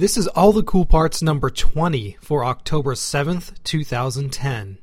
This is All the Cool Parts number 20 for October 7th, 2010.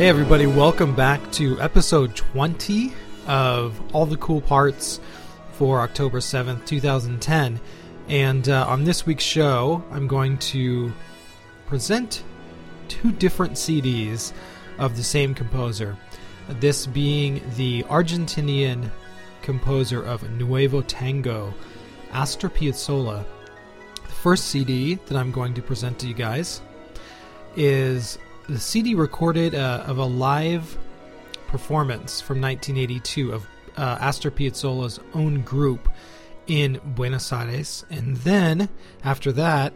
Hey, everybody, welcome back to episode 20 of All the Cool Parts for October 7th, 2010. And uh, on this week's show, I'm going to present two different CDs of the same composer. This being the Argentinian composer of Nuevo Tango, Astor Piazzolla. The first CD that I'm going to present to you guys is the CD recorded uh, of a live performance from 1982 of uh, Astor Piazzolla's own group in Buenos Aires. And then, after that,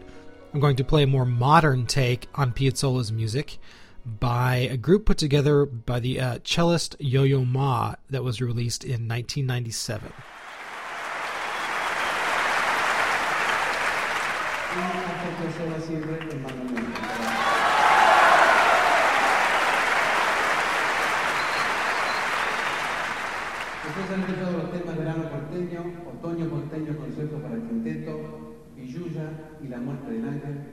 I'm going to play a more modern take on Piazzolla's music by a group put together by the uh, cellist Yo-Yo Ma that was released in 1997. Después han los temas Verano porteño, Otoño porteño, Concierto para el Quinteto, Villuya y La Muerte del Ángel.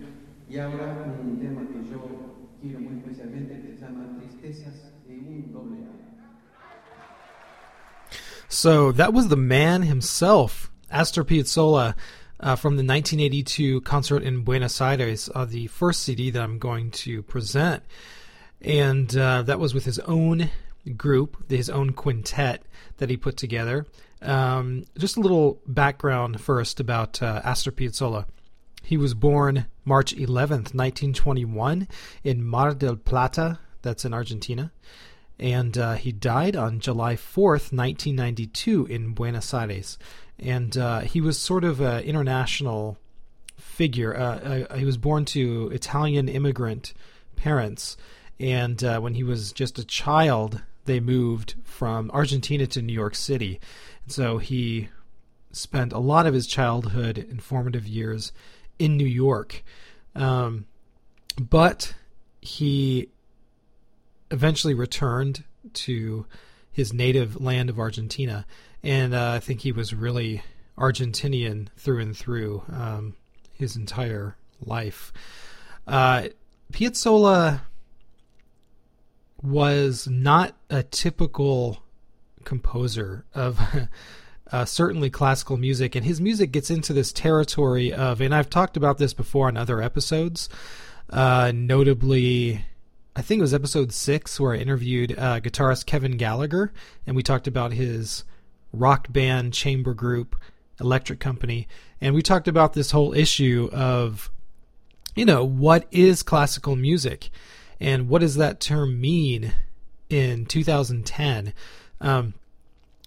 Y ahora un tema que yo quiero muy especialmente que se llama Tristezas de un doble A. So that was the man himself, Astor Piazzolla, uh, from the 1982 concert in Buenos Aires, uh, the first CD that I'm going to present. And uh, that was with his own group, his own quintet that he put together. Um, just a little background first about uh, Astor Piazzolla. He was born March 11th, 1921, in Mar del Plata, that's in Argentina. And uh, he died on July 4th, 1992, in Buenos Aires. And uh, he was sort of an international figure. Uh, uh, he was born to Italian immigrant parents. And uh, when he was just a child, they moved from Argentina to New York City. And so he spent a lot of his childhood and formative years in New York. Um, but he eventually returned to his native land of Argentina. And uh, I think he was really Argentinian through and through um, his entire life. Uh, Piazzolla was not a typical composer of uh, certainly classical music, and his music gets into this territory of, and I've talked about this before on other episodes, uh, notably. I think it was episode six where I interviewed uh, guitarist Kevin Gallagher, and we talked about his rock band, chamber group, electric company, and we talked about this whole issue of, you know, what is classical music? And what does that term mean in 2010? Um,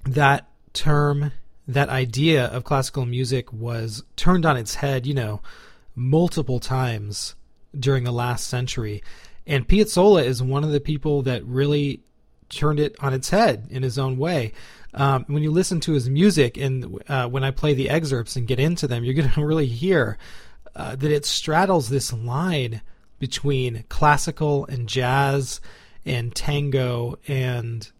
that term, that idea of classical music was turned on its head, you know, multiple times during the last century. And Piazzolla is one of the people that really turned it on its head in his own way. Um, when you listen to his music and uh, when I play the excerpts and get into them, you're going to really hear uh, that it straddles this line between classical and jazz and tango and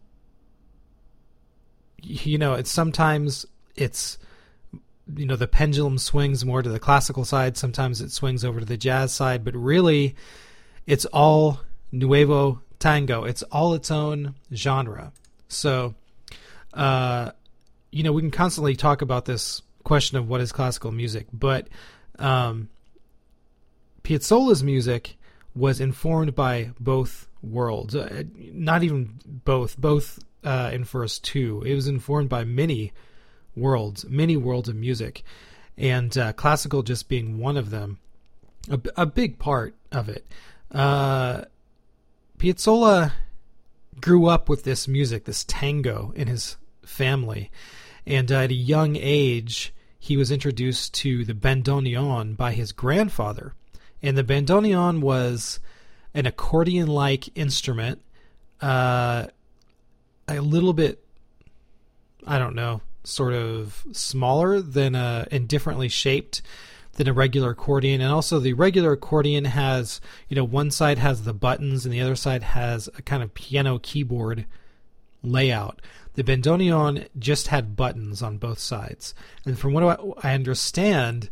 you know it's sometimes it's you know the pendulum swings more to the classical side sometimes it swings over to the jazz side but really it's all nuevo tango. It's all its own genre. So uh you know we can constantly talk about this question of what is classical music but um Piazzolla's music was informed by both worlds. Uh, not even both, both uh, infers two. It was informed by many worlds, many worlds of music, and uh, classical just being one of them. A, a big part of it. Uh, Piazzolla grew up with this music, this tango, in his family, and at a young age, he was introduced to the bandoneon by his grandfather and the bandoneon was an accordion like instrument uh, a little bit, I don't know, sort of smaller than a and differently shaped than a regular accordion. And also, the regular accordion has, you know, one side has the buttons and the other side has a kind of piano keyboard layout. The bandoneon just had buttons on both sides. And from what I understand,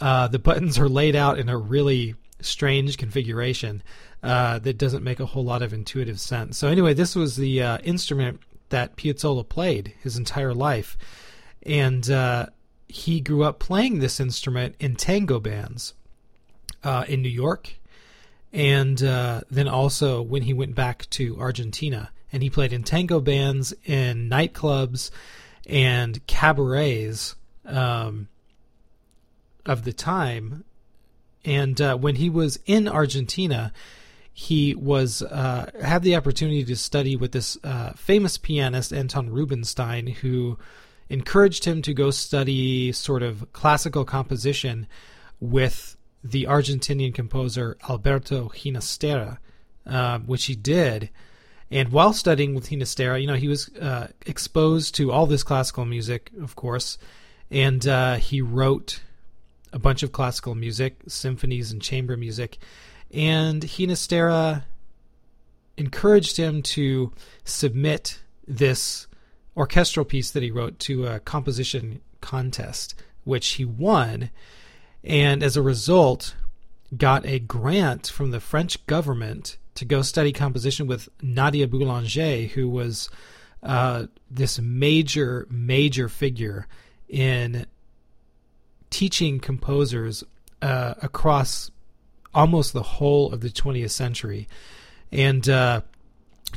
uh, the buttons are laid out in a really strange configuration uh, that doesn't make a whole lot of intuitive sense. So, anyway, this was the uh, instrument that Piazzolla played his entire life. And uh, he grew up playing this instrument in tango bands uh, in New York, and then also when he went back to Argentina. And he played in tango bands in nightclubs and cabarets um, of the time. And uh, when he was in Argentina, he was uh, had the opportunity to study with this uh, famous pianist Anton Rubinstein, who encouraged him to go study sort of classical composition with the Argentinian composer Alberto Ginastera, uh, which he did. And while studying with Ginastera, you know, he was uh, exposed to all this classical music, of course, and uh, he wrote a bunch of classical music, symphonies and chamber music. And Ginastera encouraged him to submit this orchestral piece that he wrote to a composition contest, which he won, and as a result, got a grant from the French government to go study composition with Nadia Boulanger, who was uh, this major, major figure in teaching composers uh, across almost the whole of the 20th century. And uh,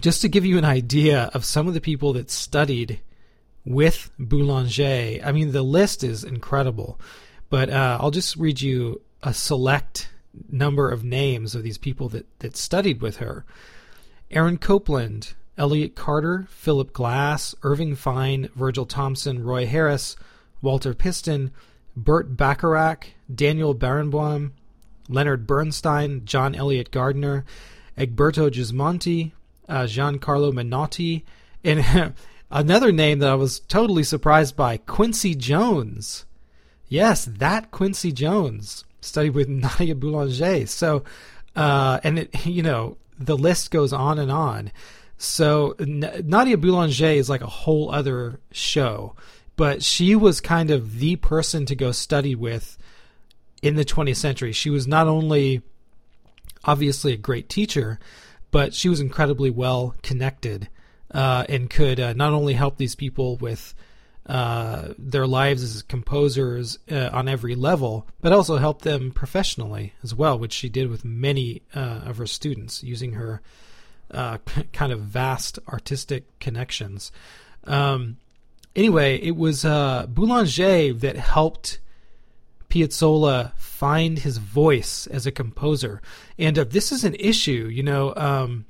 just to give you an idea of some of the people that studied with Boulanger, I mean, the list is incredible. But uh, I'll just read you a select number of names of these people that, that studied with her Aaron Copland, Elliott Carter, Philip Glass, Irving Fine, Virgil Thomson, Roy Harris, Walter Piston, Burt Bacharach, Daniel Barenboim, Leonard Bernstein, John Eliot Gardiner, Egberto Gismonti, uh, Giancarlo Menotti, and another name that I was totally surprised by, Quincy Jones. Yes, that Quincy Jones studied with Nadia Boulanger. So, uh, and it, you know, the list goes on and on. So N- Nadia Boulanger is like a whole other show, but she was kind of the person to go study with in the 20th century. She was not only obviously a great teacher, but she was incredibly well connected uh, and could uh, not only help these people with uh, their lives as composers uh, on every level, but also help them professionally as well, which she did with many uh, of her students using her uh, kind of vast artistic connections. Um, anyway, it was uh, Boulanger that helped Piazzolla find his voice as a composer. And uh, this is an issue, you know, um,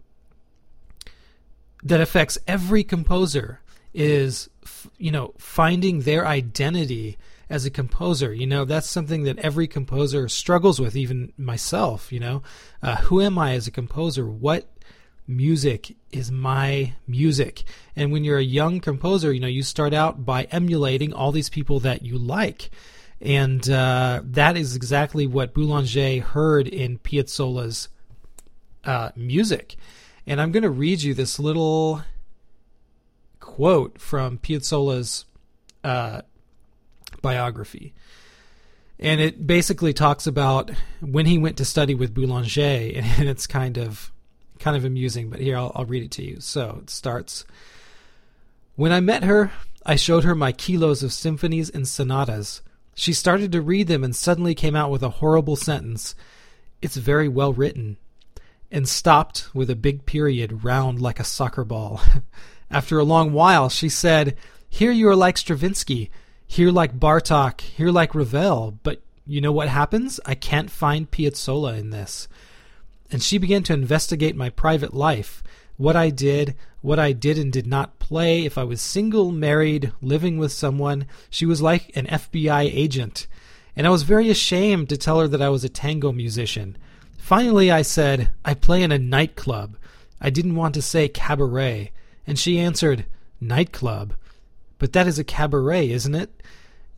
that affects every composer is, f- you know, finding their identity as a composer. You know, that's something that every composer struggles with, even myself, you know. Uh, who am I as a composer? What music is my music? And when you're a young composer, you know, you start out by emulating all these people that you like and uh, that is exactly what Boulanger heard in Piazzolla's uh, music. And I'm going to read you this little quote from Piazzolla's uh, biography. And it basically talks about when he went to study with Boulanger, and it's kind of kind of amusing, but here I'll, I'll read it to you. So it starts When I met her, I showed her my kilos of symphonies and sonatas she started to read them and suddenly came out with a horrible sentence. It's very well written. And stopped with a big period round like a soccer ball. After a long while, she said, Here you are like Stravinsky, here like Bartok, here like Ravel, but you know what happens? I can't find Piazzolla in this. And she began to investigate my private life, what I did, what I did and did not play, if I was single, married, living with someone. She was like an FBI agent. And I was very ashamed to tell her that I was a tango musician. Finally, I said, I play in a nightclub. I didn't want to say cabaret, and she answered, nightclub. But that is a cabaret, isn't it?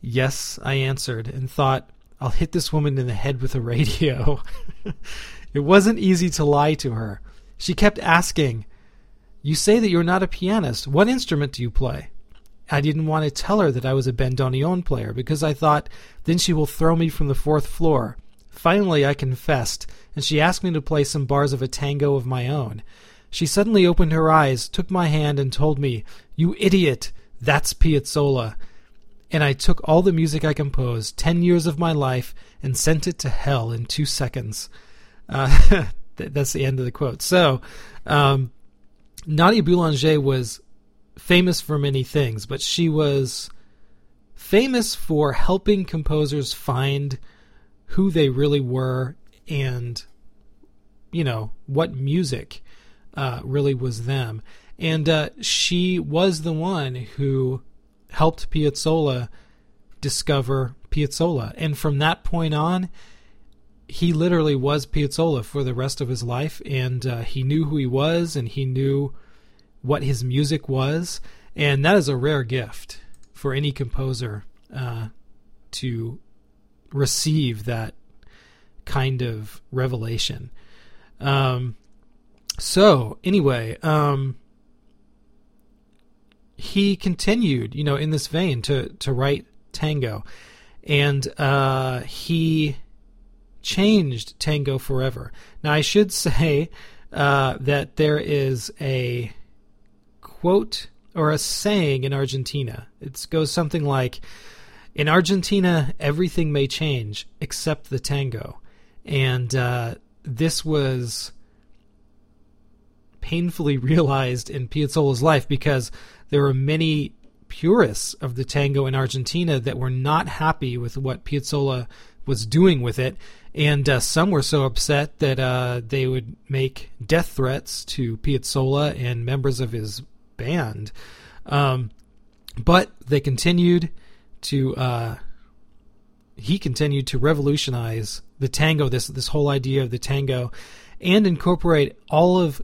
Yes, I answered, and thought, I'll hit this woman in the head with a radio. it wasn't easy to lie to her. She kept asking, You say that you're not a pianist. What instrument do you play? I didn't want to tell her that I was a bandoneon player because I thought, then she will throw me from the fourth floor. Finally, I confessed, and she asked me to play some bars of a tango of my own. She suddenly opened her eyes, took my hand, and told me, You idiot! That's Piazzolla and I took all the music I composed, 10 years of my life, and sent it to hell in two seconds. Uh, that's the end of the quote. So, um, Nadia Boulanger was famous for many things, but she was famous for helping composers find who they really were and, you know, what music uh, really was them. And uh, she was the one who helped Piazzolla discover Piazzolla. And from that point on, he literally was Piazzolla for the rest of his life, and uh, he knew who he was, and he knew what his music was, and that is a rare gift for any composer uh, to receive that kind of revelation. Um, so anyway, um, he continued, you know, in this vein to to write tango, and uh, he changed tango forever. Now, I should say uh, that there is a quote or a saying in Argentina. It goes something like, "In Argentina, everything may change except the tango," and uh, this was painfully realized in Piazzolla's life because there were many purists of the tango in Argentina that were not happy with what Piazzolla was doing with it, and uh, some were so upset that uh, they would make death threats to Piazzolla and members of his band. Um, but they continued to. Uh, he continued to revolutionize the tango. This this whole idea of the tango, and incorporate all of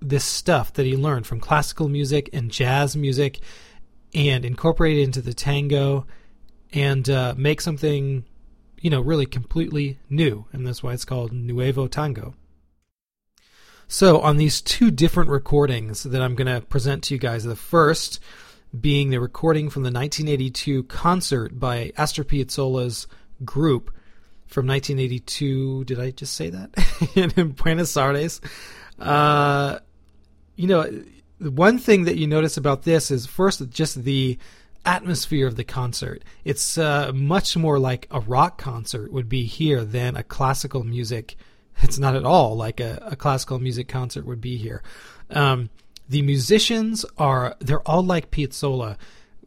this stuff that he learned from classical music and jazz music and incorporate it into the tango and uh, make something, you know, really completely new. And that's why it's called Nuevo Tango. So, on these two different recordings that I'm going to present to you guys, the first being the recording from the 1982 concert by Astor Piazzolla's group from 1982. Did I just say that? in Buenos Aires. Uh, you know, the one thing that you notice about this is first just the atmosphere of the concert. It's uh, much more like a rock concert would be here than a classical music. It's not at all like a, a classical music concert would be here. Um, the musicians are they're all like Piazzolla.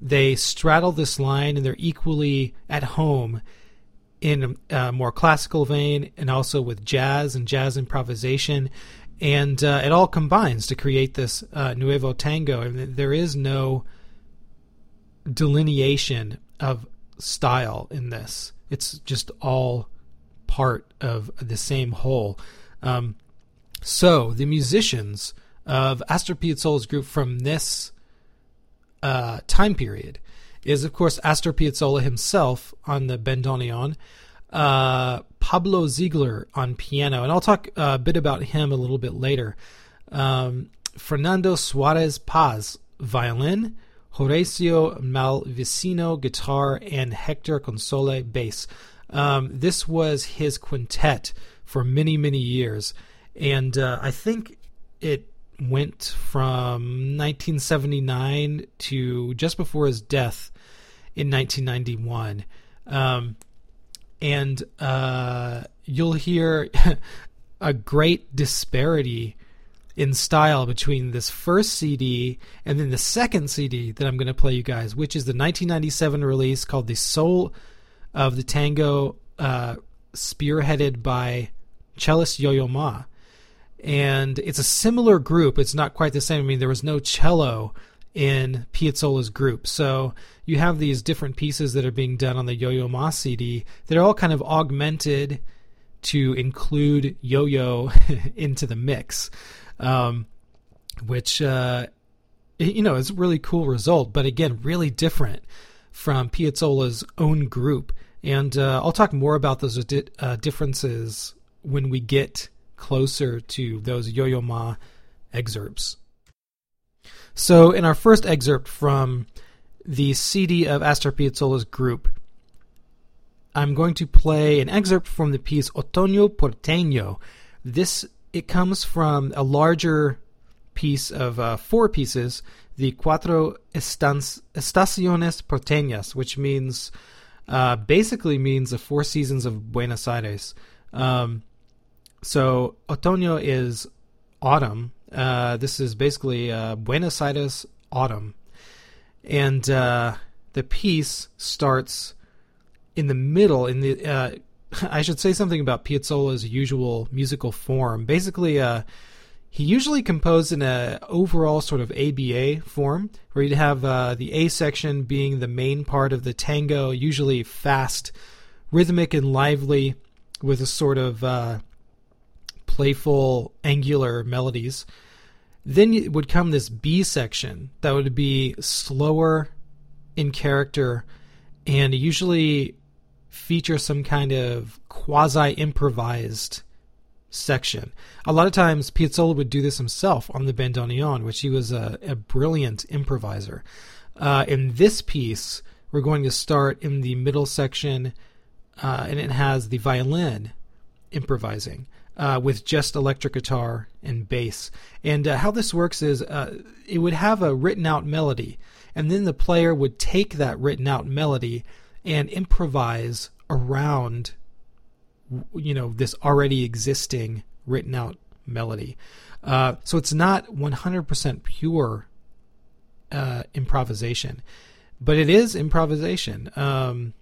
They straddle this line and they're equally at home in a more classical vein and also with jazz and jazz improvisation and uh, it all combines to create this uh, nuevo tango. Mean, there is no delineation of style in this; it's just all part of the same whole. Um, so the musicians of Astor Piazzolla's group from this uh, time period is, of course, Astor Piazzolla himself on the bandoneon, uh, Pablo Ziegler on piano, and I'll talk a bit about him a little bit later. Um, Fernando Suarez Paz, violin, Horacio Malvicino, guitar, and Hector Console, bass. Um, this was his quintet for many, many years, and uh, I think it went from 1979 to just before his death in 1991. Um, and uh, you'll hear a great disparity in style between this first CD and then the second CD that I'm going to play you guys, which is the 1997 release called "The Soul of the Tango," uh, spearheaded by cellist Yo-Yo Ma. And it's a similar group. It's not quite the same. I mean, there was no cello in Piazzolla's group. So you have these different pieces that are being done on the Yo-Yo Ma CD that are all kind of augmented to include Yo-Yo into the mix. Um, which uh, you know is a really cool result, but again, really different from Piazzolla's own group. And uh, I'll talk more about those di- uh, differences when we get closer to those Yo-Yo Ma excerpts. So, in our first excerpt from the CD of Astor Piazzolla's group, I'm going to play an excerpt from the piece Otoño Porteño. This it comes from a larger piece of uh, four pieces, the Cuatro Estaciones Porteñas, which means uh, basically means the four seasons of Buenos Aires. Um, so Otoño is autumn. Uh, this is basically uh, Buenos Aires autumn, and uh, the piece starts in the middle. In the uh, I should say something about Piazzolla's usual musical form. Basically, uh, he usually composed in a overall sort of ABA form, where you'd have uh, the A section being the main part of the tango, usually fast, rhythmic, and lively, with a sort of uh, playful, angular melodies. Then it would come this B section that would be slower in character and usually feature some kind of quasi improvised section. A lot of times, Piazzolla would do this himself on the bandoneon, which he was a, a brilliant improviser. Uh, in this piece, we're going to start in the middle section, uh, and it has the violin improvising uh, with just electric guitar and bass. And uh, how this works is uh, it would have a written out melody, and then the player would take that written out melody and improvise around you know this already existing written out melody. Uh, so it's not 100% pure uh, improvisation, but it is improvisation um,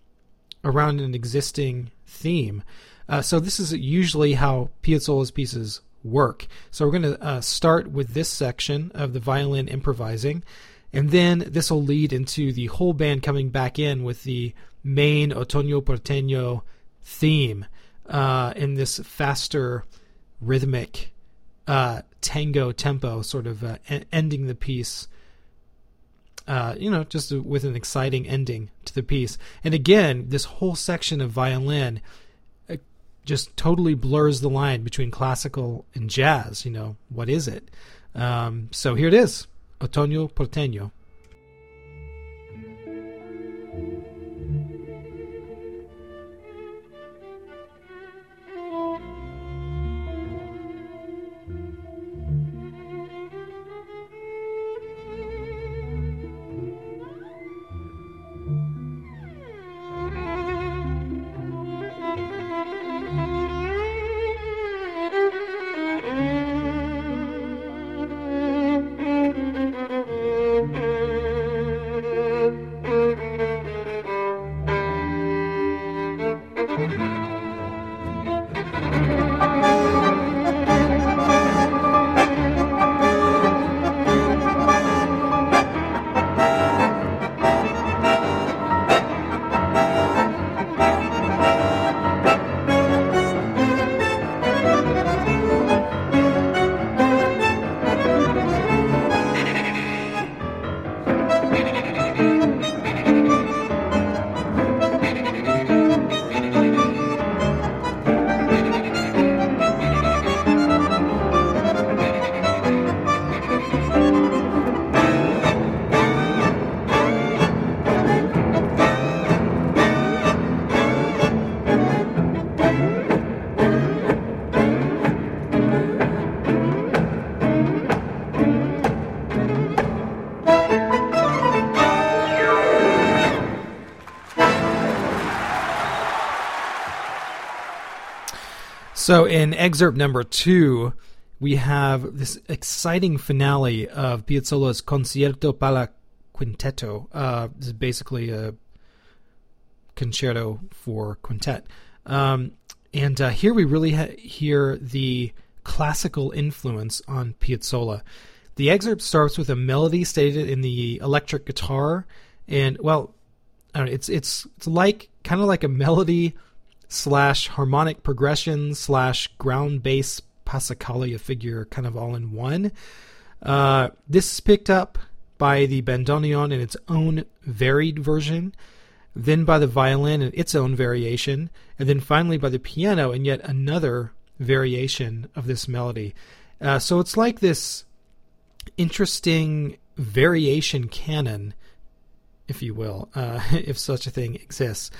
around an existing theme. Uh, so this is usually how Piazzolla's pieces work. So we're going to uh, start with this section of the violin improvising, and then this will lead into the whole band coming back in with the main Otoño Porteño theme uh, in this faster, rhythmic uh, tango tempo, sort of uh, ending the piece. Uh, you know, just with an exciting ending to the piece. And again, this whole section of violin uh, just totally blurs the line between classical and jazz. You know, what is it? Um, so here it is Otoño Porteño. So, in excerpt number two, we have this exciting finale of Piazzolla's Concierto para Quinteto. Uh, this is basically a concerto for quintet. Um, and uh, here we really ha- hear the classical influence on Piazzolla. The excerpt starts with a melody stated in the electric guitar, and well, know, it's it's it's like kind of like a melody slash harmonic progression slash ground bass passacaglia figure kind of all in one. Uh, this is picked up by the bandoneon in its own varied version, then by the violin in its own variation, and then finally by the piano in yet another variation of this melody. Uh, so it's like this interesting variation canon, if you will, uh, if such a thing exists.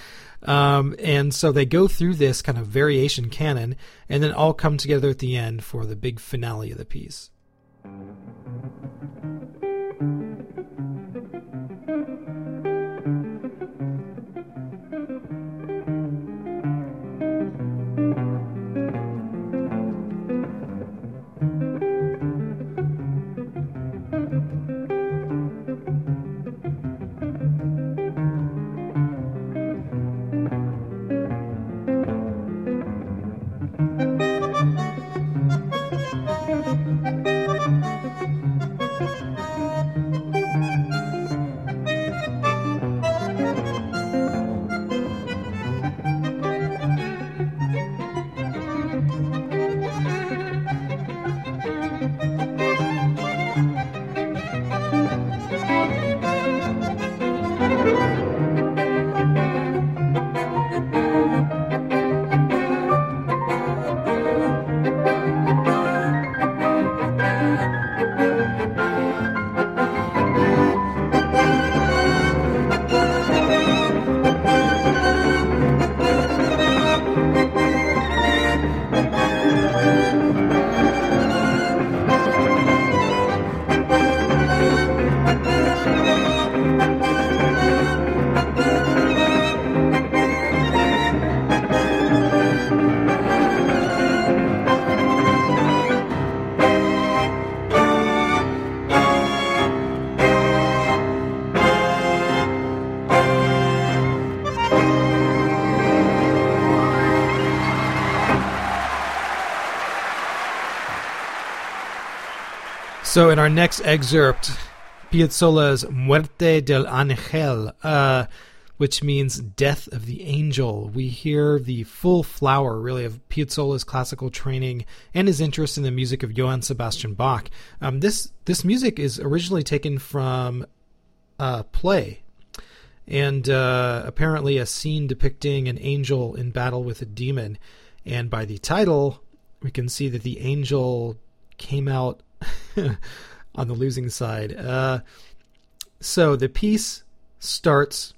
Um, and so they go through this kind of variation canon and then all come together at the end for the big finale of the piece. So, in our next excerpt, Piazzolla's Muerte del Ángel, uh, which means death of the angel, we hear the full flower, really, of Piazzolla's classical training and his interest in the music of Johann Sebastian Bach. Um, this this music is originally taken from a play, and uh, apparently a scene depicting an angel in battle with a demon. And by the title, we can see that the angel came out on the losing side. Uh, so the piece starts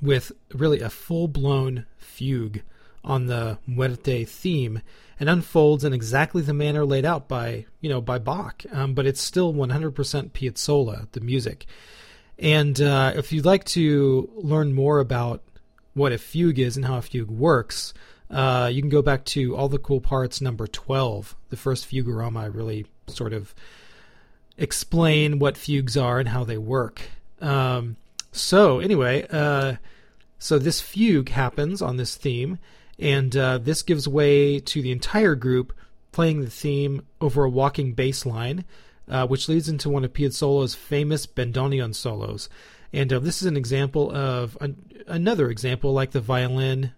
with really a full blown fugue on the Muerte theme and unfolds in exactly the manner laid out by you know by Bach, um, but it's still 100% Piazzolla, the music. And uh, if you'd like to learn more about what a fugue is and how a fugue works, uh, you can go back to all the cool parts number 12, the first Fugarama I really sort of explain what fugues are and how they work. Um, so anyway, uh, so this fugue happens on this theme, and uh, this gives way to the entire group playing the theme over a walking bass line, uh, which leads into one of Piazzolla's famous bandoneon solos. And uh, this is an example of an, another example, like the violin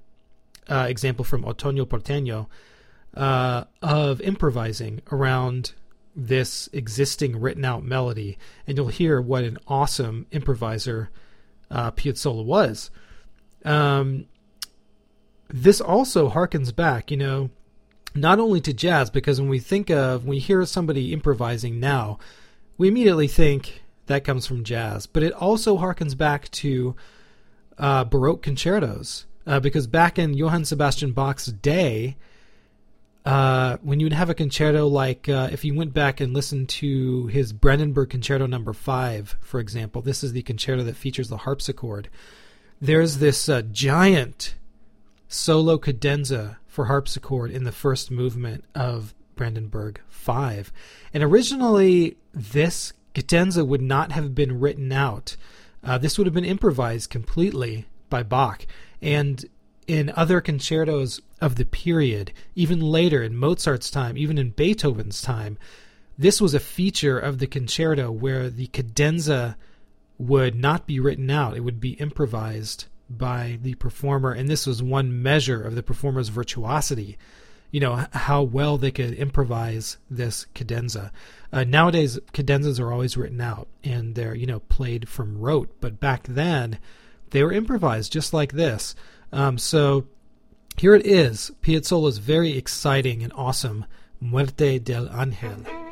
uh, example from Otoño Porteño, uh, of improvising around this existing written out melody, and you'll hear what an awesome improviser uh, Piazzolla was. Um, this also harkens back, you know, not only to jazz, because when we think of, when we hear somebody improvising now, we immediately think that comes from jazz, but it also harkens back to uh, Baroque concertos, uh, because back in Johann Sebastian Bach's day, uh, when you'd have a concerto like uh, if you went back and listened to his Brandenburg Concerto Number Five, for example, this is the concerto that features the harpsichord. There's this uh, giant solo cadenza for harpsichord in the first movement of Brandenburg Five, and originally this cadenza would not have been written out. Uh, this would have been improvised completely by Bach, and in other concertos of the period, even later in Mozart's time, even in Beethoven's time, this was a feature of the concerto where the cadenza would not be written out, it would be improvised by the performer, and this was one measure of the performer's virtuosity. you know how well they could improvise this cadenza. Uh, nowadays, cadenzas are always written out and they're you know played from rote, but back then they were improvised just like this. Um, so here it is, Piazzolla's very exciting and awesome Muerte del Ángel.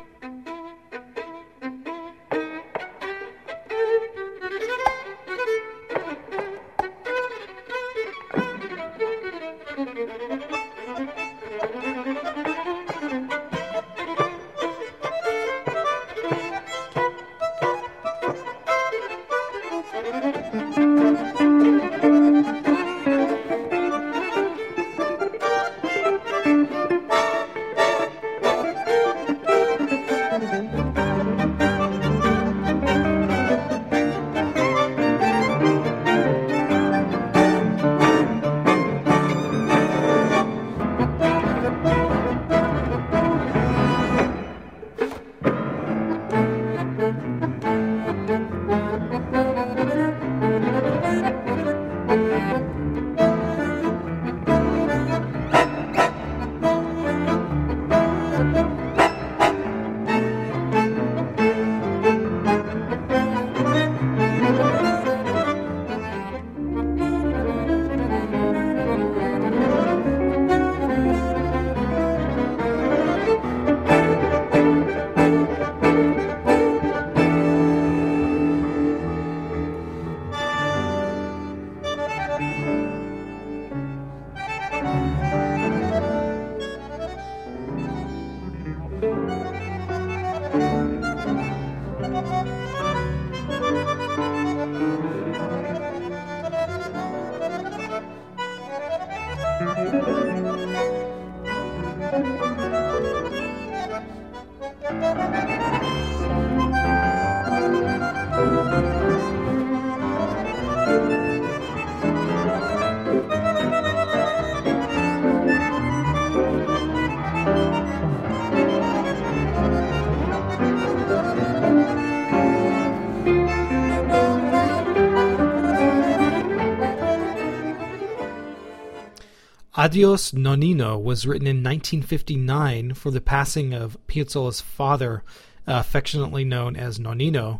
Adios Nonino was written in 1959 for the passing of Piazzolla's father, uh, affectionately known as Nonino,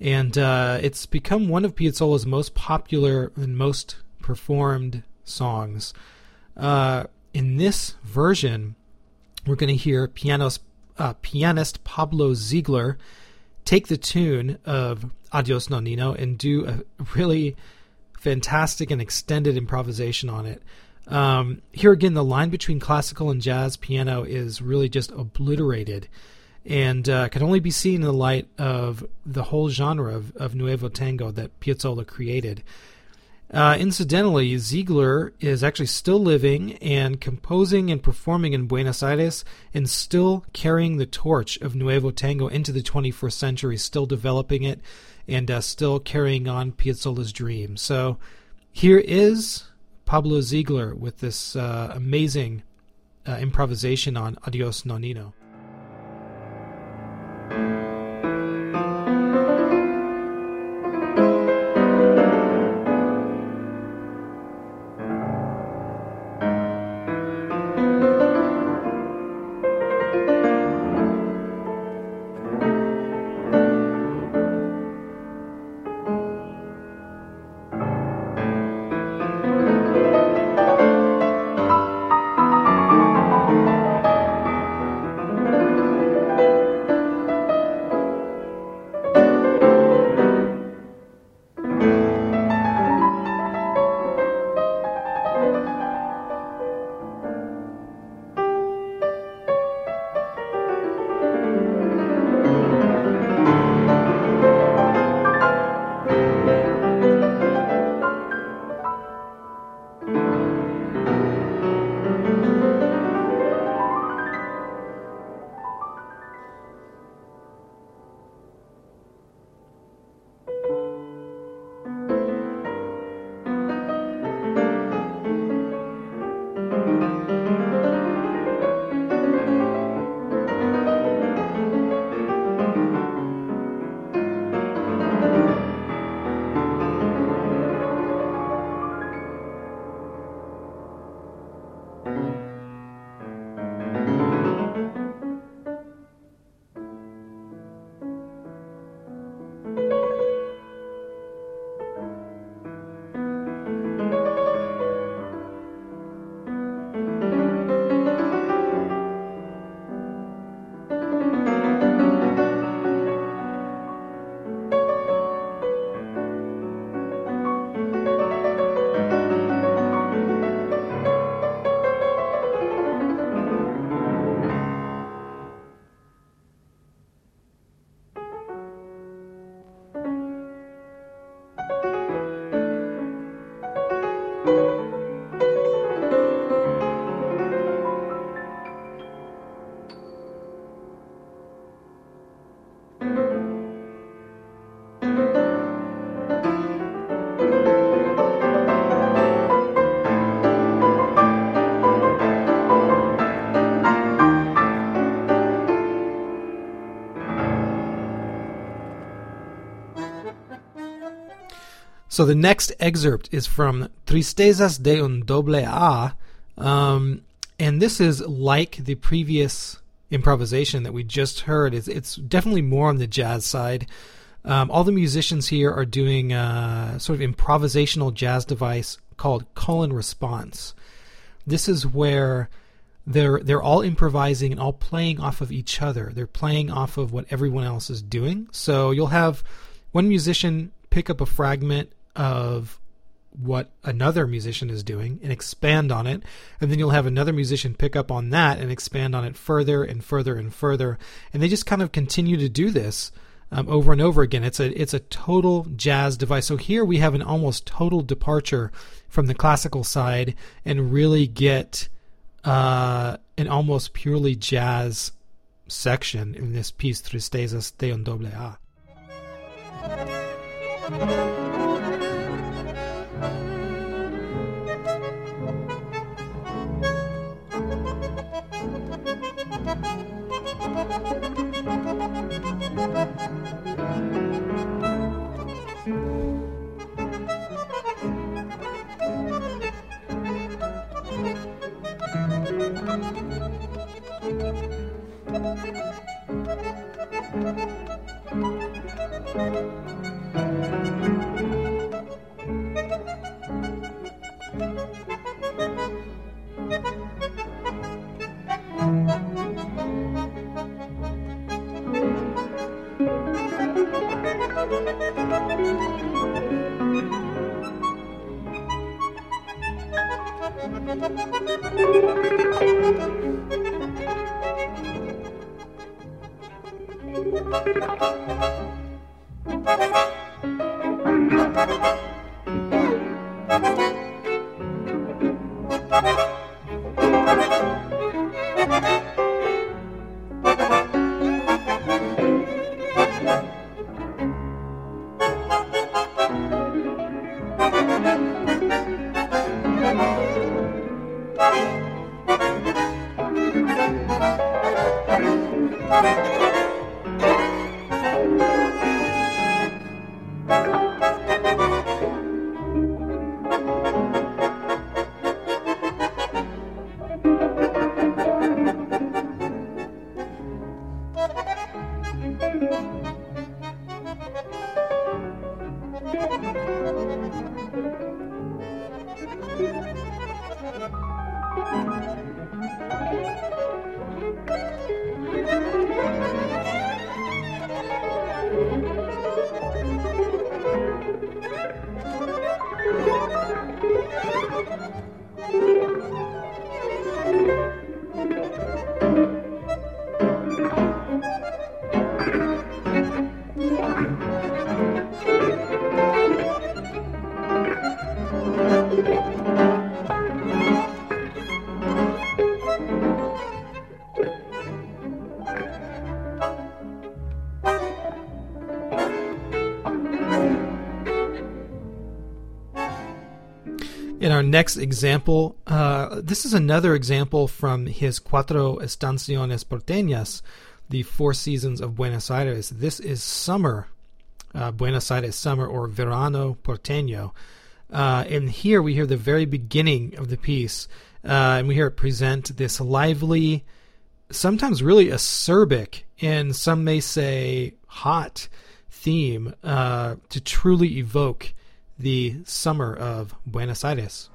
And uh, it's become one of Piazzolla's most popular and most performed songs. Uh, in this version, we're going to hear pianos, uh, pianist Pablo Ziegler take the tune of Adios Nonino and do a really fantastic and extended improvisation on it. Um, here again, the line between classical and jazz piano is really just obliterated and uh, can only be seen in the light of the whole genre of, of Nuevo Tango that Piazzolla created. Uh, incidentally, Ziegler is actually still living and composing and performing in Buenos Aires and still carrying the torch of Nuevo Tango into the 21st century, still developing it and uh, still carrying on Piazzolla's dream. So here is Pablo Ziegler with this uh, amazing uh, improvisation on Adios Nonino. So the next excerpt is from Tristezas de un doble A, um, and this is like the previous improvisation that we just heard. It's, it's definitely more on the jazz side. Um, all the musicians here are doing a sort of improvisational jazz device called call and response. This is where they're they're all improvising and all playing off of each other. They're playing off of what everyone else is doing. So you'll have one musician pick up a fragment of what another musician is doing and expand on it. And then you'll have another musician pick up on that and expand on it further and further and further. And they just kind of continue to do this um, over and over again. It's a it's a total jazz device. So here we have an almost total departure from the classical side and really get uh, an almost purely jazz section in this piece Tristezas de un doble A. In our next example, uh, this is another example from his Cuatro Estaciones Porteñas, the Four Seasons of Buenos Aires. This is summer, uh, Buenos Aires summer, or Verano Porteño. Uh, and here we hear the very beginning of the piece, uh, and we hear it present this lively, sometimes really acerbic, and some may say hot theme uh, to truly evoke the summer of Buenos Aires.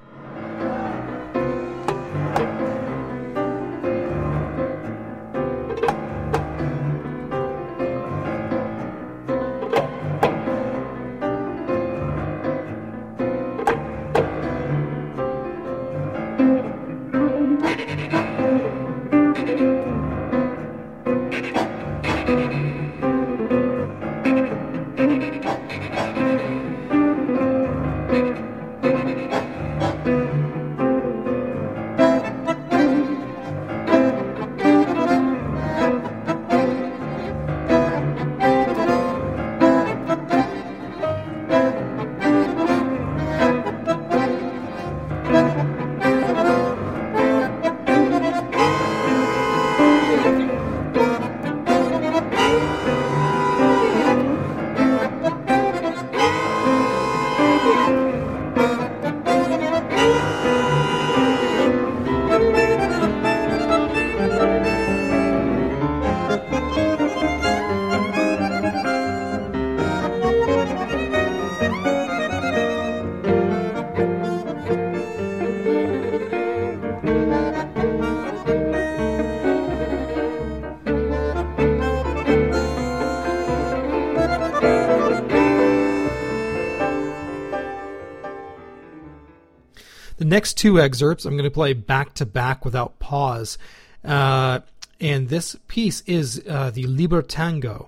Next two excerpts I'm going to play back to back without pause. Uh, and this piece is uh, the Libertango.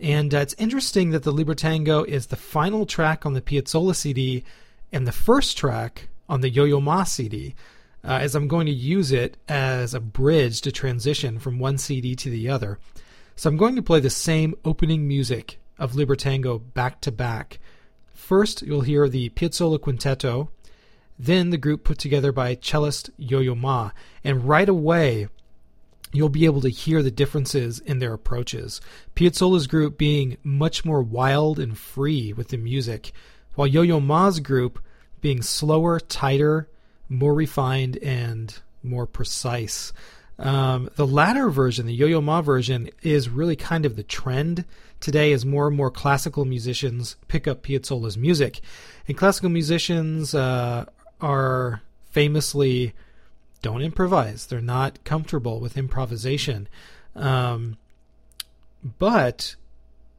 And uh, it's interesting that the Libertango is the final track on the Piazzolla CD and the first track on the Yo Yo Ma CD, uh, as I'm going to use it as a bridge to transition from one CD to the other. So I'm going to play the same opening music of Libertango back to back. First, you'll hear the Piazzolla Quinteto, then the group put together by cellist Yo Yo Ma, and right away, you'll be able to hear the differences in their approaches. Piazzolla's group being much more wild and free with the music, while Yo Yo Ma's group being slower, tighter, more refined, and more precise. Um, the latter version, the Yo Yo Ma version, is really kind of the trend today as more and more classical musicians pick up Piazzolla's music. And classical musicians uh, are famously don't improvise. They're not comfortable with improvisation. Um, but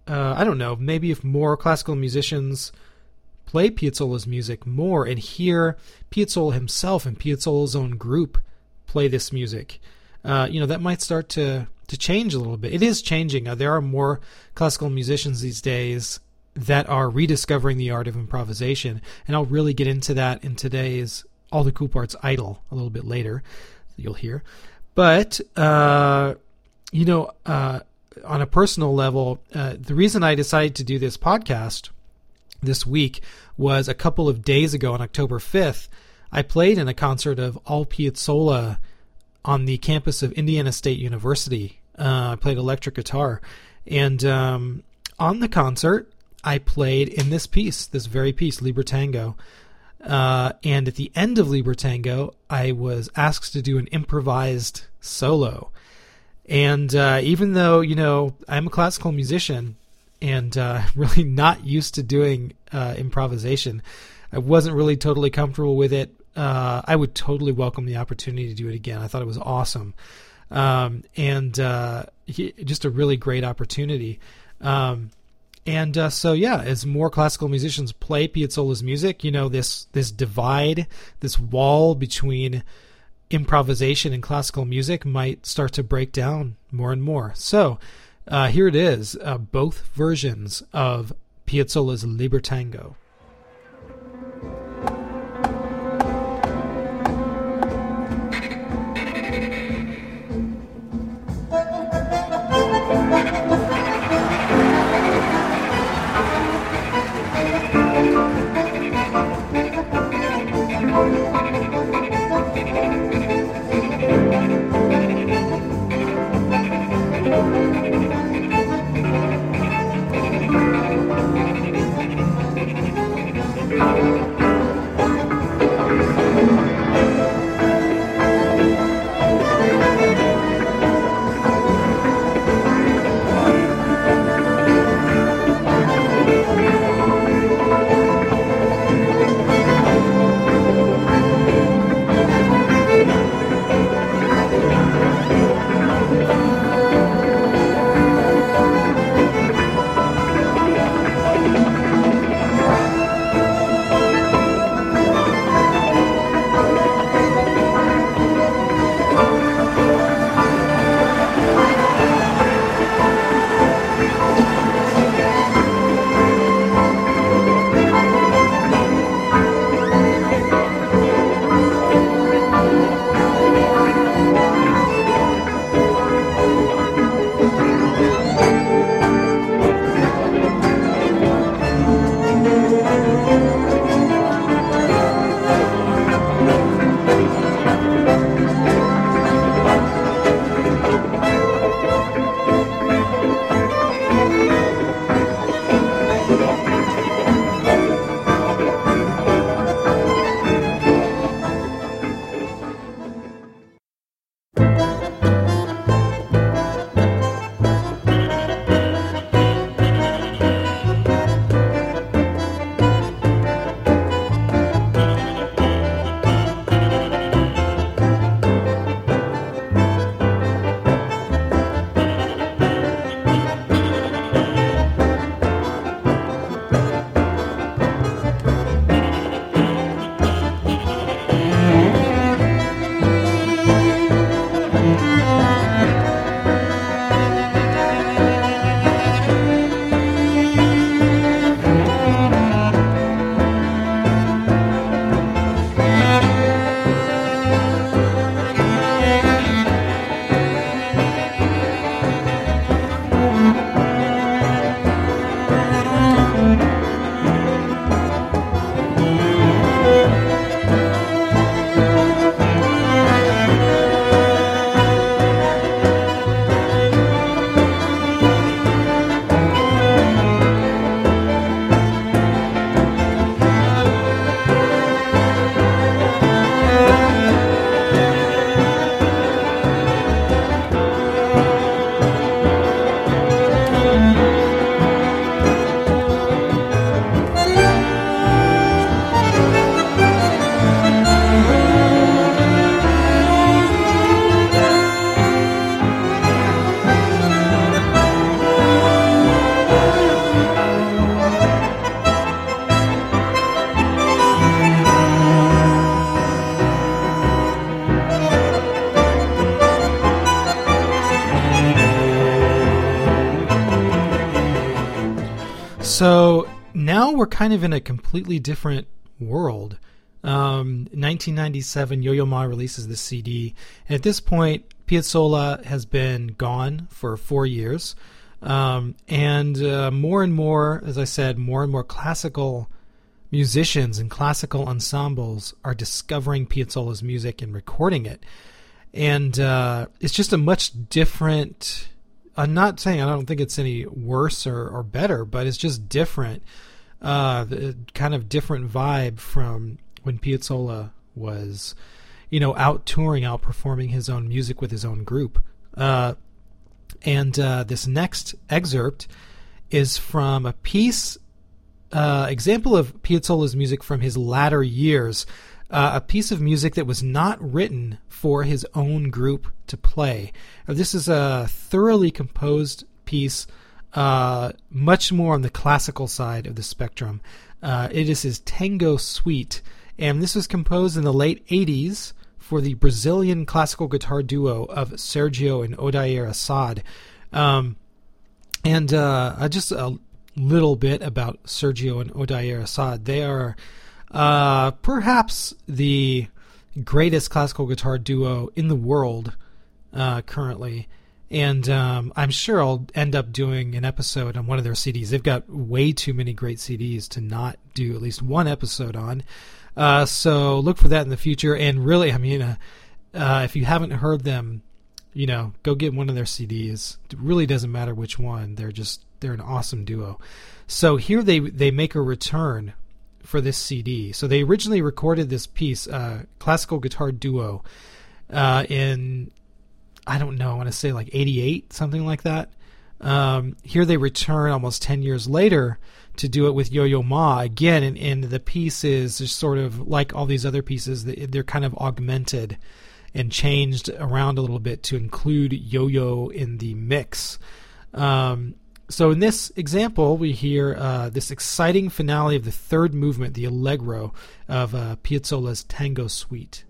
uh, I don't know. Maybe if more classical musicians play Piazzolla's music more and hear Piazzolla himself and Piazzolla's own group play this music, uh, you know, that might start to to change a little bit. It is changing. Uh, there are more classical musicians these days that are rediscovering the art of improvisation, and I'll really get into that in today's all the cool parts Idol a little bit later. You'll hear, but uh, you know, uh, on a personal level, uh, the reason I decided to do this podcast this week was a couple of days ago on October fifth. I played in a concert of All Piazzolla on the campus of Indiana State University. Uh, I played electric guitar, and um, on the concert, I played in this piece, this very piece, Libertango. Uh, and at the end of Libertango, I was asked to do an improvised solo. And uh, even though, you know, I'm a classical musician and uh, really not used to doing uh, improvisation, I wasn't really totally comfortable with it. Uh, I would totally welcome the opportunity to do it again. I thought it was awesome. Um, and uh, just a really great opportunity. Um, and uh, so yeah, as more classical musicians play Piazzolla's music, you know this this divide, this wall between improvisation and classical music might start to break down more and more. So uh, here it is, uh, both versions of Piazzolla's Libertango. Kind of in a completely different world. Um, 1997, Yo-Yo Ma releases the CD, and at this point, Piazzolla has been gone for four years, um, and uh, more and more, as I said, more and more classical musicians and classical ensembles are discovering Piazzolla's music and recording it, and uh, it's just a much different. I'm not saying I don't think it's any worse or, or better, but it's just different. Uh, kind of different vibe from when Piazzolla was, you know, out touring, out performing his own music with his own group. Uh, and uh, this next excerpt is from a piece, uh, example of Piazzolla's music from his latter years, uh, a piece of music that was not written for his own group to play. This is a thoroughly composed piece, uh, much more on the classical side of the spectrum. Uh, it is his Tango Suite, and this was composed in the late 80s for the Brazilian classical guitar duo of Sergio and Odair Assad. Um, and uh, just a little bit about Sergio and Odair Assad. They are uh, perhaps the greatest classical guitar duo in the world uh, currently. And um, I'm sure I'll end up doing an episode on one of their CDs. They've got way too many great CDs to not do at least one episode on. Uh, so look for that in the future. And really, I mean, uh, uh, if you haven't heard them, you know, go get one of their CDs. It really doesn't matter which one. They're just they're an awesome duo. So here they they make a return for this CD. So they originally recorded this piece, uh, classical guitar duo, uh, in I don't know, I want to say like '88, something like that. Um, here they return almost 10 years later to do it with Yo Yo Ma again, and, and the piece is just sort of like all these other pieces, they're kind of augmented and changed around a little bit to include Yo Yo in the mix. Um, so in this example, we hear uh, this exciting finale of the third movement, the Allegro of uh, Piazzolla's Tango Suite.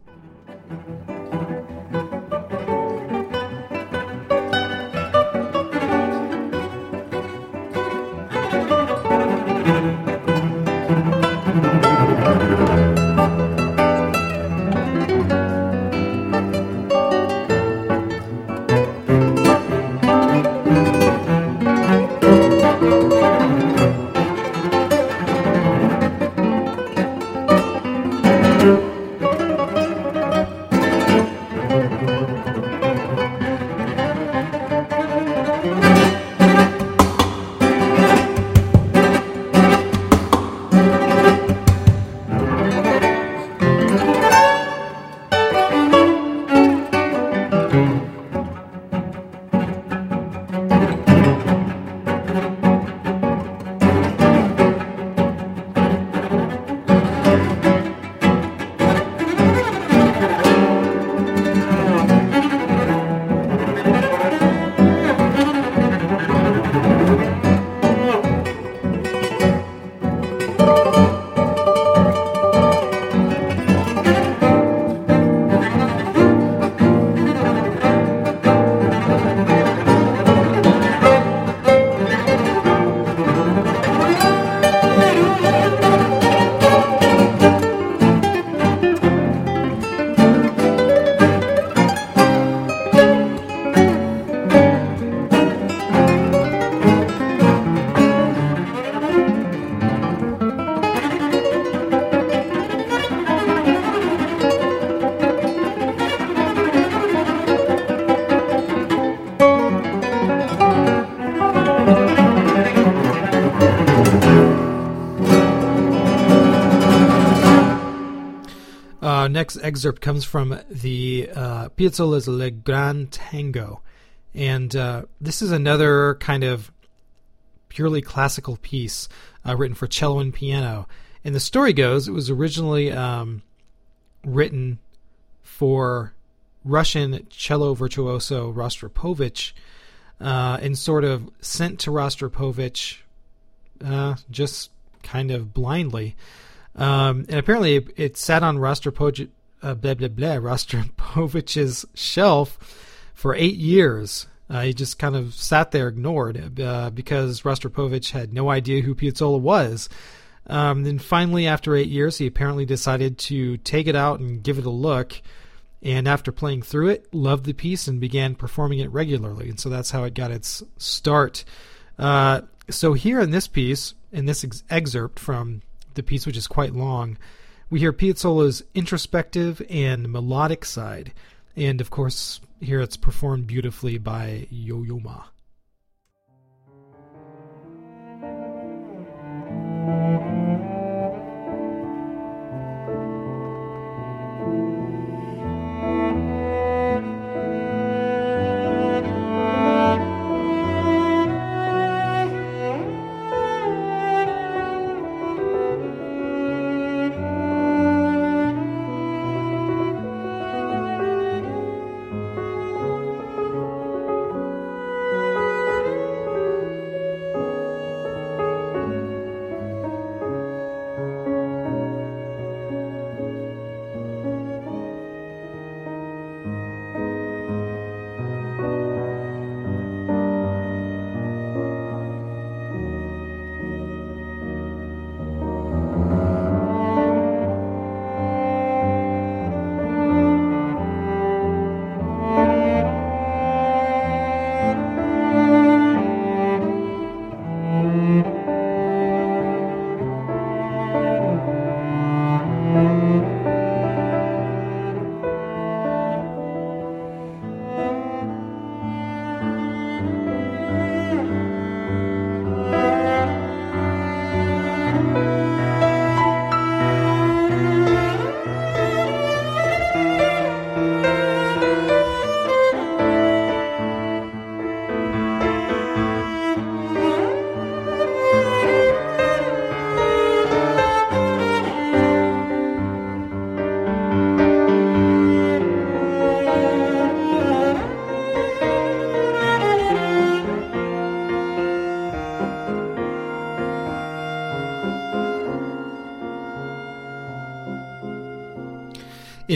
Excerpt comes from the uh, Piazzolla's Le Grand Tango. And uh, this is another kind of purely classical piece uh, written for cello and piano. And the story goes it was originally um, written for Russian cello virtuoso Rostropovich uh, and sort of sent to Rostropovich uh, just kind of blindly. Um, and apparently, it, it sat on uh, blah, blah, blah, Rostropovich's shelf for eight years Uh, he just kind of sat there ignored uh, because Rostropovich had no idea who Piazzolla was. Um, then finally, after eight years, he apparently decided to take it out and give it a look. And after playing through it, loved the piece and began performing it regularly. And so that's how it got its start. Uh, so here in this piece, in this ex- excerpt from the piece, which is quite long, we hear Piazzolla's introspective and melodic side. And of course, here it's performed beautifully by Yo Yo Ma.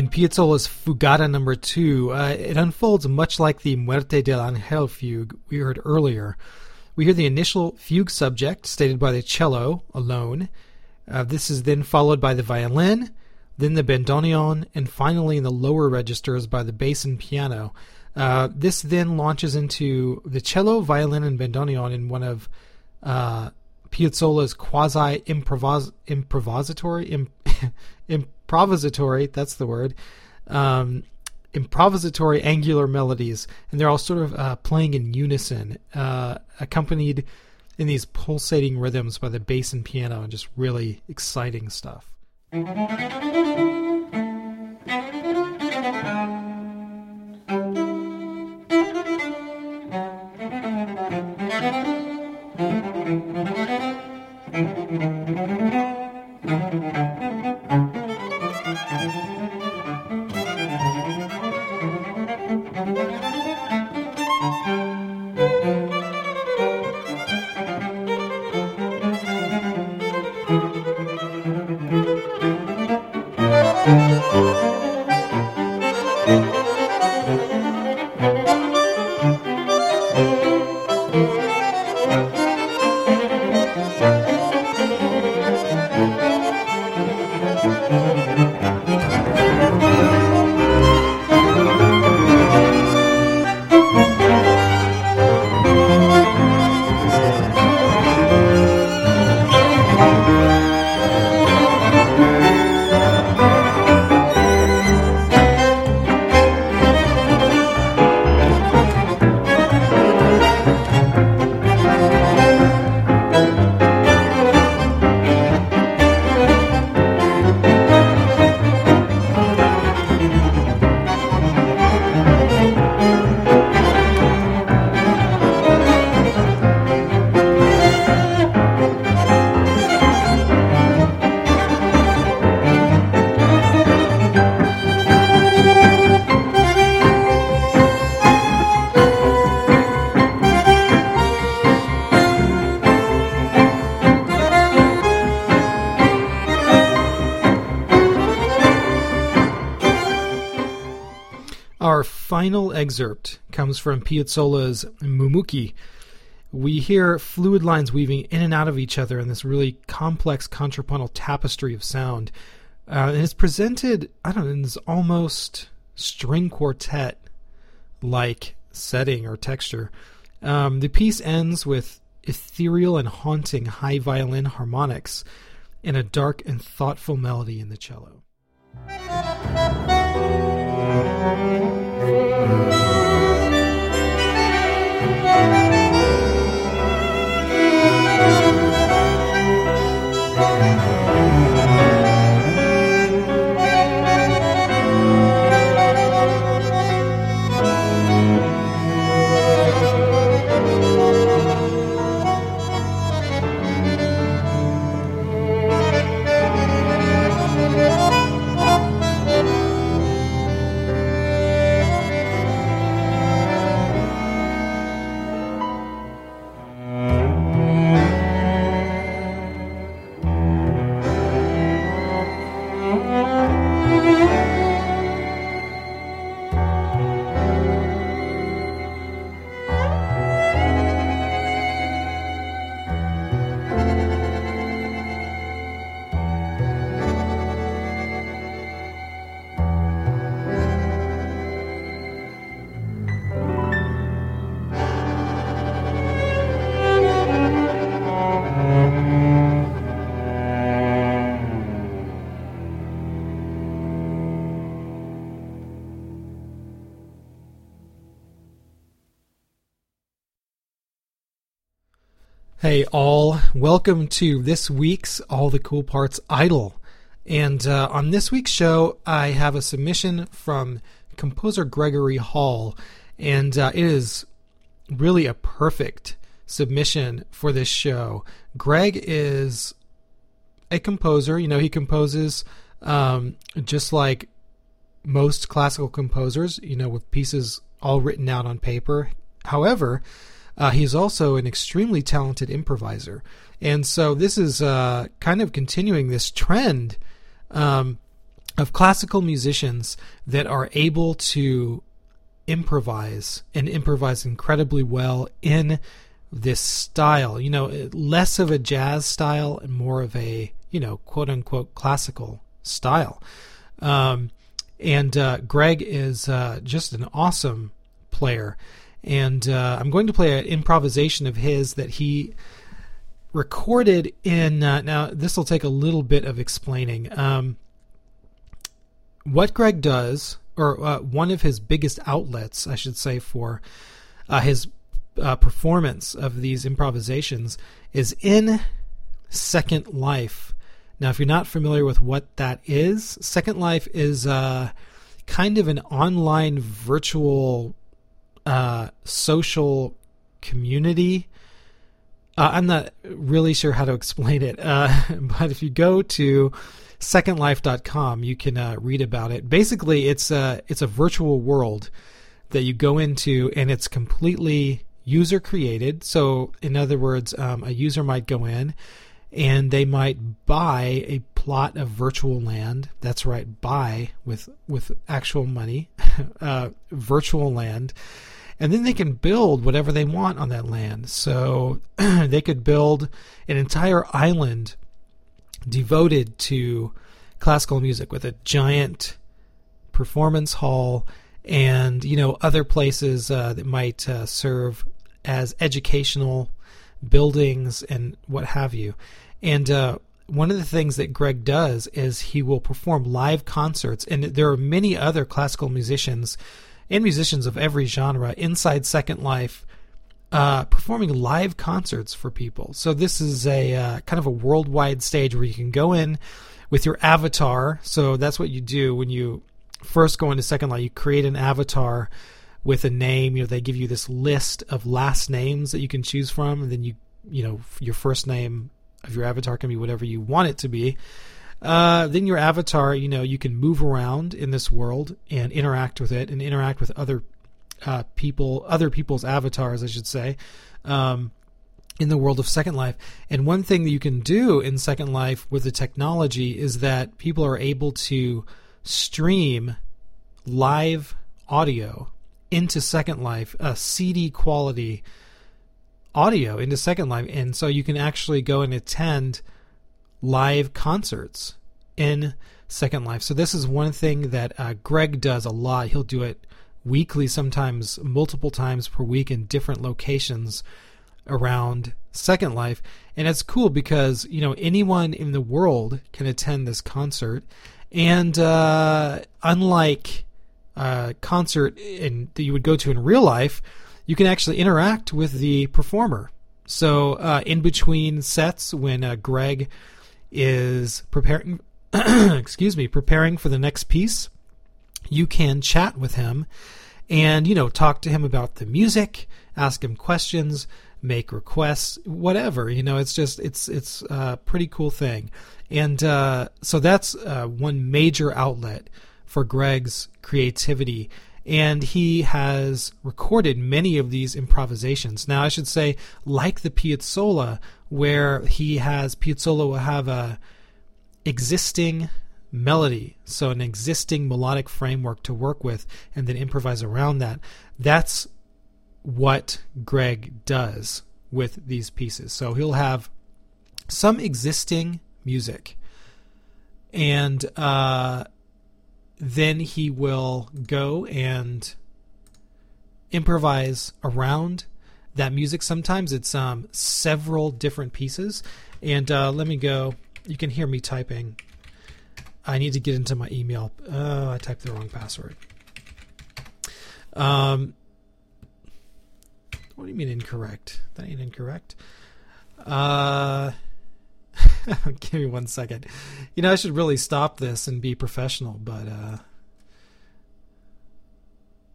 In Piazzolla's Fugata number 2, uh, it unfolds much like the Muerte del Angel fugue we heard earlier. We hear the initial fugue subject stated by the cello alone. Uh, this is then followed by the violin, then the bandoneon, and finally in the lower registers by the bass and piano. Uh, this then launches into the cello, violin, and bandoneon in one of uh, Piazzolla's quasi improvisatory improvisatory that's the word um, improvisatory angular melodies. And they're all sort of uh, playing in unison uh, accompanied in these pulsating rhythms by the bass and piano and just really exciting stuff Excerpt comes from Piazzolla's Mumuki. We hear fluid lines weaving in and out of each other in this really complex contrapuntal tapestry of sound. Uh, and it's presented, I don't know, in this almost string quartet like setting or texture. Um, the piece ends with ethereal and haunting high violin harmonics and a dark and thoughtful melody in the cello. Hey, all. Welcome to this week's All the Cool Parts Idol. And uh, on this week's show, I have a submission from composer Gregory Hall. And uh, it is really a perfect submission for this show. Greg is a composer. You know, he composes um, just like most classical composers, you know, with pieces all written out on paper. However, uh, he's also an extremely talented improviser. And so this is uh, kind of continuing this trend um, of classical musicians that are able to improvise and improvise incredibly well in this style. You know, less of a jazz style and more of a, you know, quote unquote classical style. Um, and uh, Greg is uh, just an awesome player and uh, I'm going to play an improvisation of his that he recorded in. Uh, now, this will take a little bit of explaining. Um, what Greg does, or uh, one of his biggest outlets, I should say, for uh, his uh, performance of these improvisations, is in Second Life. Now, if you're not familiar with what that is, Second Life is uh, kind of an online virtual uh, social community. Uh, I'm not really sure how to explain it, uh, but if you go to secondlife.com, you can uh, read about it. Basically, it's a it's a virtual world that you go into, and it's completely user created. So, in other words, um, a user might go in and they might buy a plot of virtual land. That's right, buy with with actual money, uh, virtual land, and then they can build whatever they want on that land. So they could build an entire island devoted to classical music with a giant performance hall and you know other places uh, that might uh, serve as educational buildings and what have you. And uh, one of the things that Greg does is he will perform live concerts, and there are many other classical musicians and musicians of every genre inside Second Life uh, performing live concerts for people. So this is a uh, kind of a worldwide stage where you can go in with your avatar. So that's what you do when you first go into Second Life. You create an avatar with a name. You know, they give you this list of last names that you can choose from, and then you, you know, your first name of your avatar can be whatever you want it to be. Uh, then your avatar, you know, you can move around in this world and interact with it and interact with other uh, people, other people's avatars, I should say, um, in the world of Second Life. And one thing that you can do in Second Life with the technology is that people are able to stream live audio into Second Life, a CD quality audio into Second Life, and so you can actually go and attend live concerts in Second Life. So this is one thing that uh, Greg does a lot. He'll do it weekly, sometimes multiple times per week in different locations around Second Life. And it's cool because, you know, anyone in the world can attend this concert. And uh, unlike a concert in, that you would go to in real life, you can actually interact with the performer. So uh, in between sets, when uh, Greg is preparing, excuse me, preparing for the next piece, you can chat with him and you know talk to him about the music, ask him questions, make requests, whatever. You know, it's just it's it's a pretty cool thing, and uh, so that's uh, one major outlet for Greg's creativity. And he has recorded many of these improvisations. Now, I should say, like the Piazzolla, where he has Piazzolla will have a existing melody, so an existing melodic framework to work with, and then improvise around that. That's what Greg does with these pieces. So he'll have some existing music, and uh, then he will go and improvise around that music. Sometimes it's um, several different pieces. And uh, let me go. You can hear me typing I need to get into my email. Oh, I typed the wrong password. Um, what do you mean incorrect? That ain't incorrect. Uh, give me one second. You know, I should really stop this and be professional, but uh,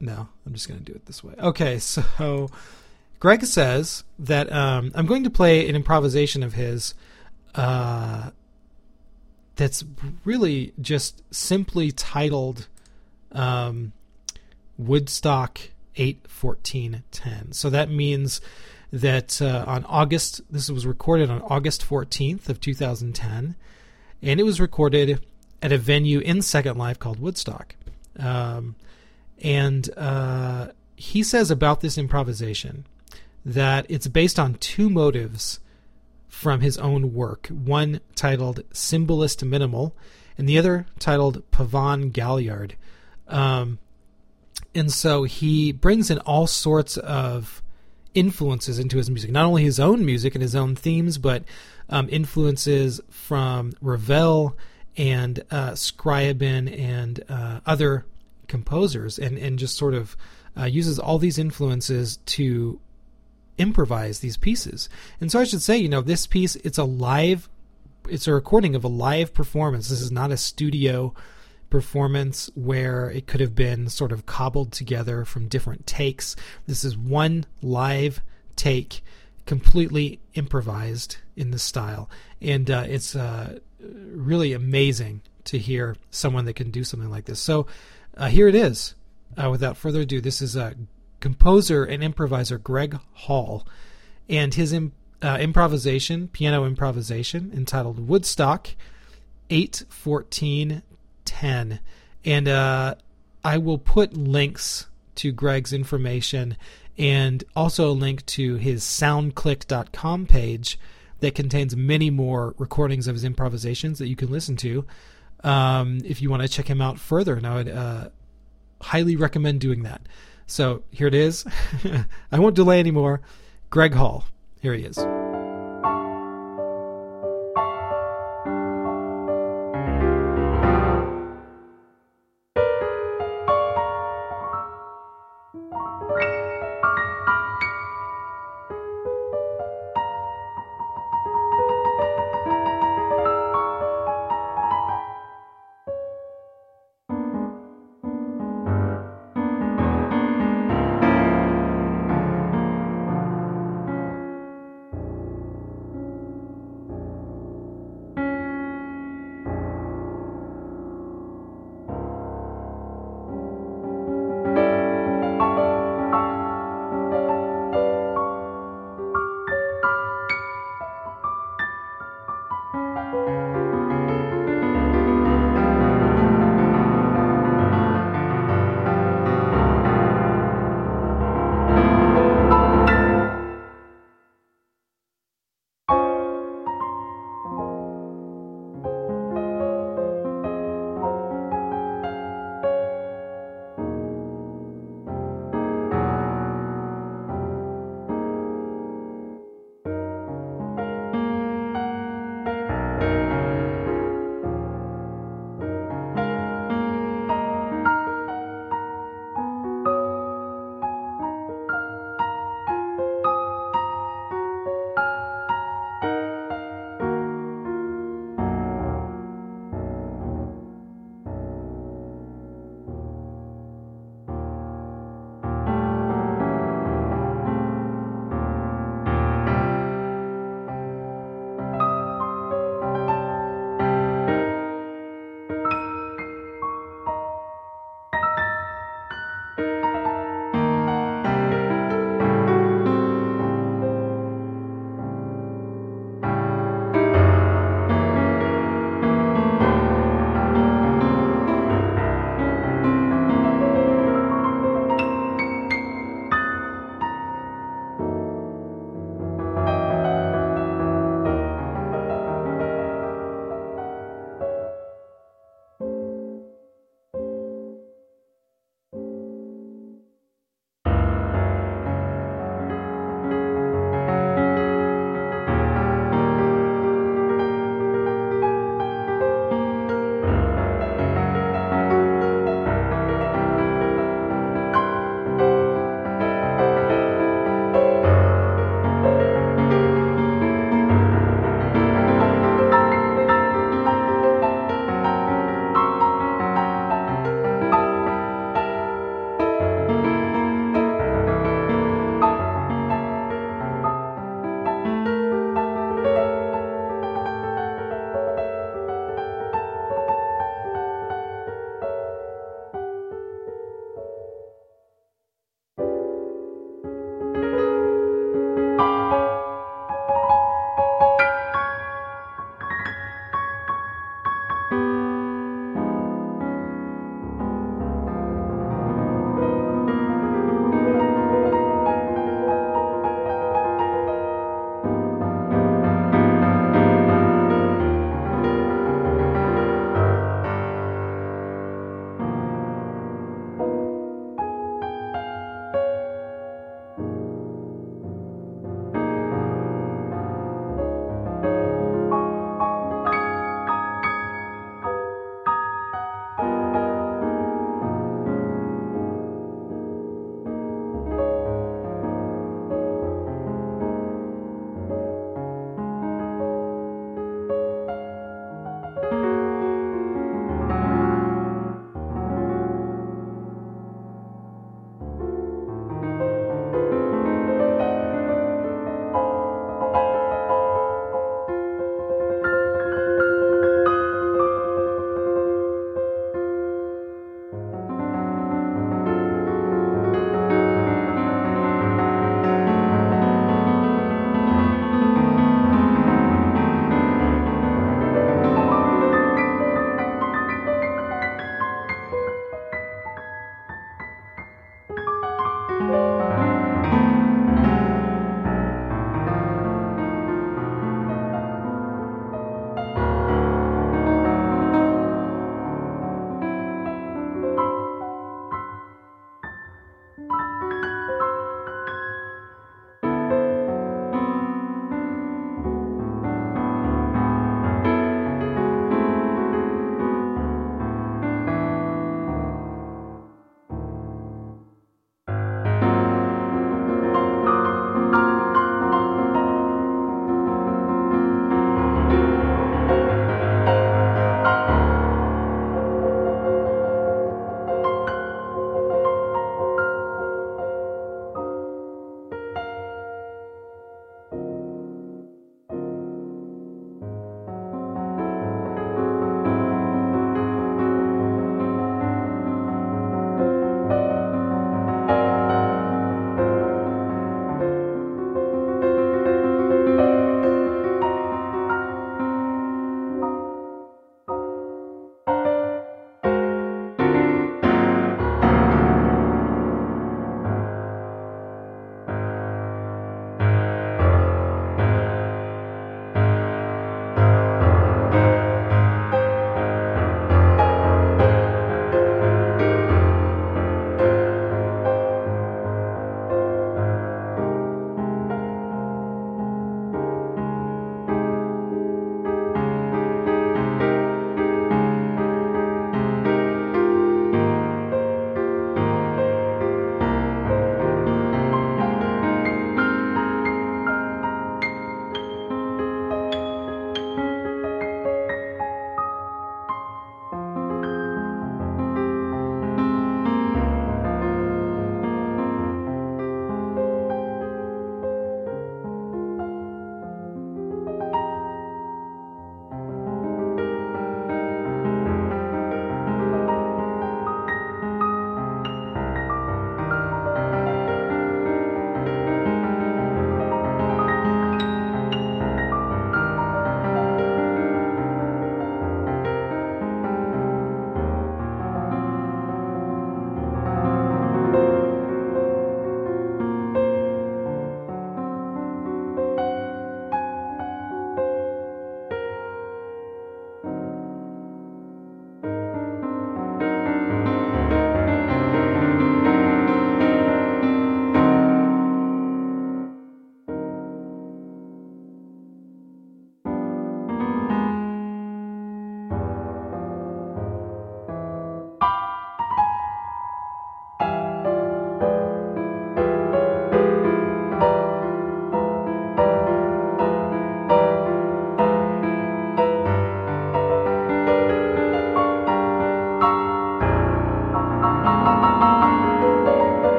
no, I'm just going to do it this way. Okay, so Greg says that um, I'm going to play an improvisation of his. Uh, that's really just simply titled um, Woodstock 81410. So that means that uh, on August, this was recorded on August 14th of 2010, and it was recorded at a venue in Second Life called Woodstock. Um, and uh, he says about this improvisation that it's based on two motives from his own work, one titled Symbolist Minimal, and the other titled Pavan Galliard. Um, and so he brings in all sorts of influences into his music, not only his own music and his own themes, but um, influences from Ravel and uh, Scriabin and uh, other composers, and, and just sort of uh, uses all these influences to improvise these pieces. And so I should say, you know, this piece it's a live it's a recording of a live performance. This is not a studio performance where it could have been sort of cobbled together from different takes. This is one live take, completely improvised in this style, and uh, it's uh, really amazing to hear someone that can do something like this. So uh, here it is. Uh, without further ado, this is a composer and improviser Greg Hall, and his uh, improvisation, piano improvisation, entitled Woodstock 81410. And uh, I will put links to Greg's information and also a link to his soundclick.com page that contains many more recordings of his improvisations that you can listen to um, if you want to check him out further. And I would uh, highly recommend doing that. So here it is. I won't delay anymore. Greg Hall. Here he is.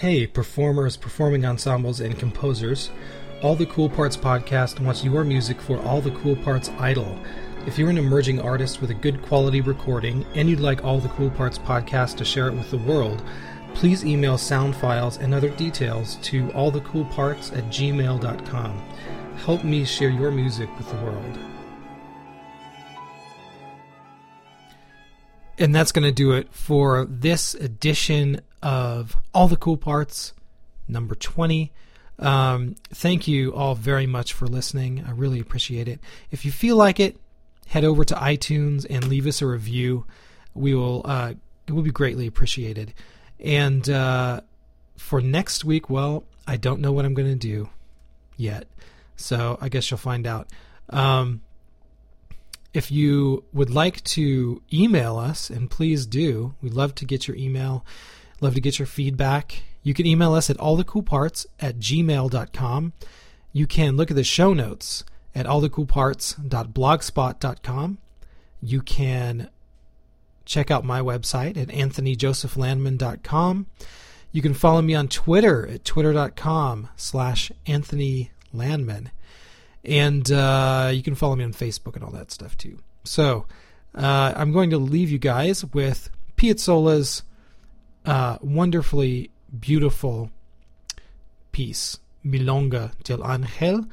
Hey, performers, performing ensembles, and composers. All the Cool Parts podcast wants your music for All the Cool Parts Idol. If you're an emerging artist with a good quality recording and you'd like All the Cool Parts podcast to share it with the world, please email sound files and other details to allthecoolparts at gmail.com. Help me share your music with the world. And that's going to do it for this edition of All the Cool Parts, number 20. Um, thank you all very much for listening. I really appreciate it. If you feel like it, head over to iTunes and leave us a review. We will, uh, it will be greatly appreciated. And uh, for next week, well, I don't know what I'm going to do yet. So I guess you'll find out. Um, if you would like to email us, and please do, we'd love to get your email, love to get your feedback. You can email us at allthecoolparts at gmail.com. You can look at the show notes at allthecoolparts.blogspot.com. You can check out my website at anthonyjosephlandman.com. You can follow me on Twitter at twitter.com slash Anthony Landman. And uh, you can follow me on Facebook and all that stuff too. So uh, I'm going to leave you guys with Piazzolla's uh, wonderfully beautiful piece, Milonga del Angel.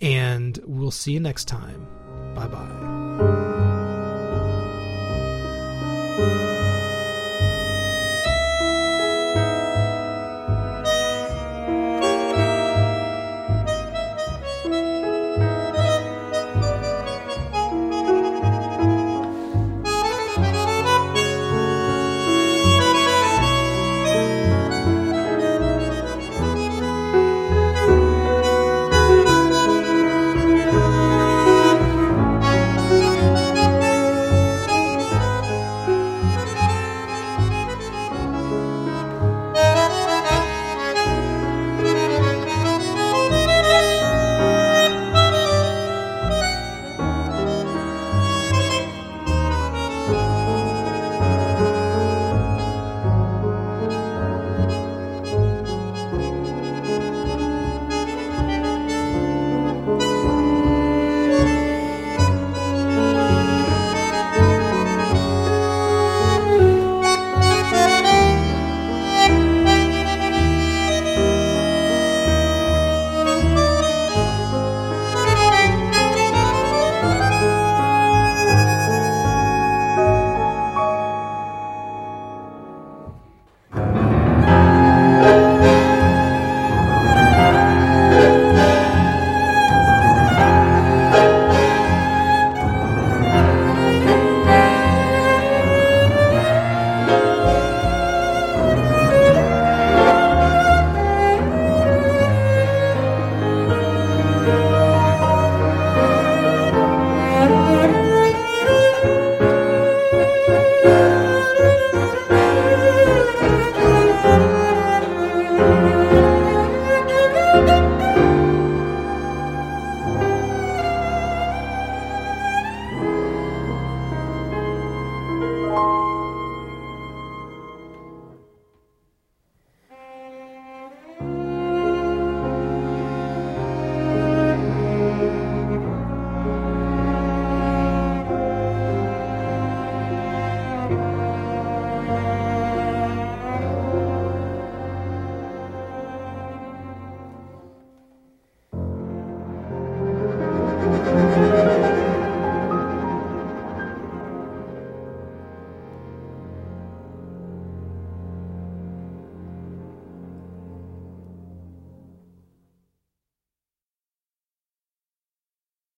And we'll see you next time. Bye bye.